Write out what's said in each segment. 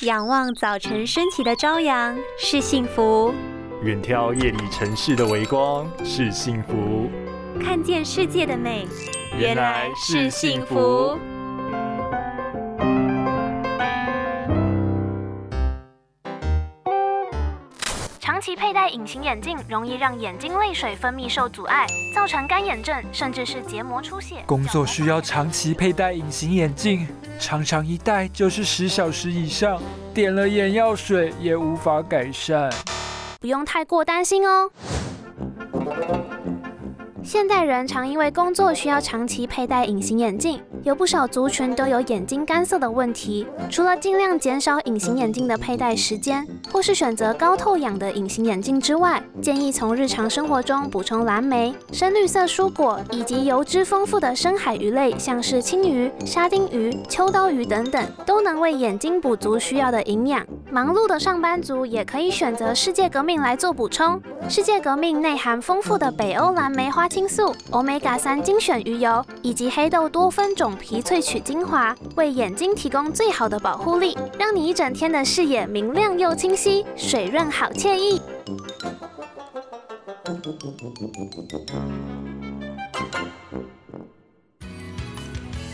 仰望早晨升起的朝阳是幸福，远眺夜里城市的微光是幸福，看见世界的美原来是幸福。长期佩戴隐形眼镜容易让眼睛泪水分泌受阻碍，造成干眼症，甚至是结膜出血。工作需要长期佩戴隐形眼镜，常常一戴就是十小时以上，点了眼药水也无法改善。不用太过担心哦。现代人常因为工作需要长期佩戴隐形眼镜，有不少族群都有眼睛干涩的问题。除了尽量减少隐形眼镜的佩戴时间，或是选择高透氧的隐形眼镜之外，建议从日常生活中补充蓝莓、深绿色蔬果以及油脂丰富的深海鱼类，像是青鱼、沙丁鱼、秋刀鱼等等，都能为眼睛补足需要的营养。忙碌的上班族也可以选择世界革命来做补充。世界革命内含丰富的北欧蓝莓花青素、欧米伽三精选鱼油以及黑豆多酚种皮萃取精华，为眼睛提供最好的保护力，让你一整天的视野明亮又清晰，水润好惬意。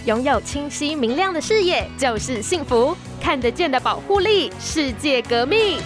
拥有清晰明亮的视野就是幸福，看得见的保护力，世界革命。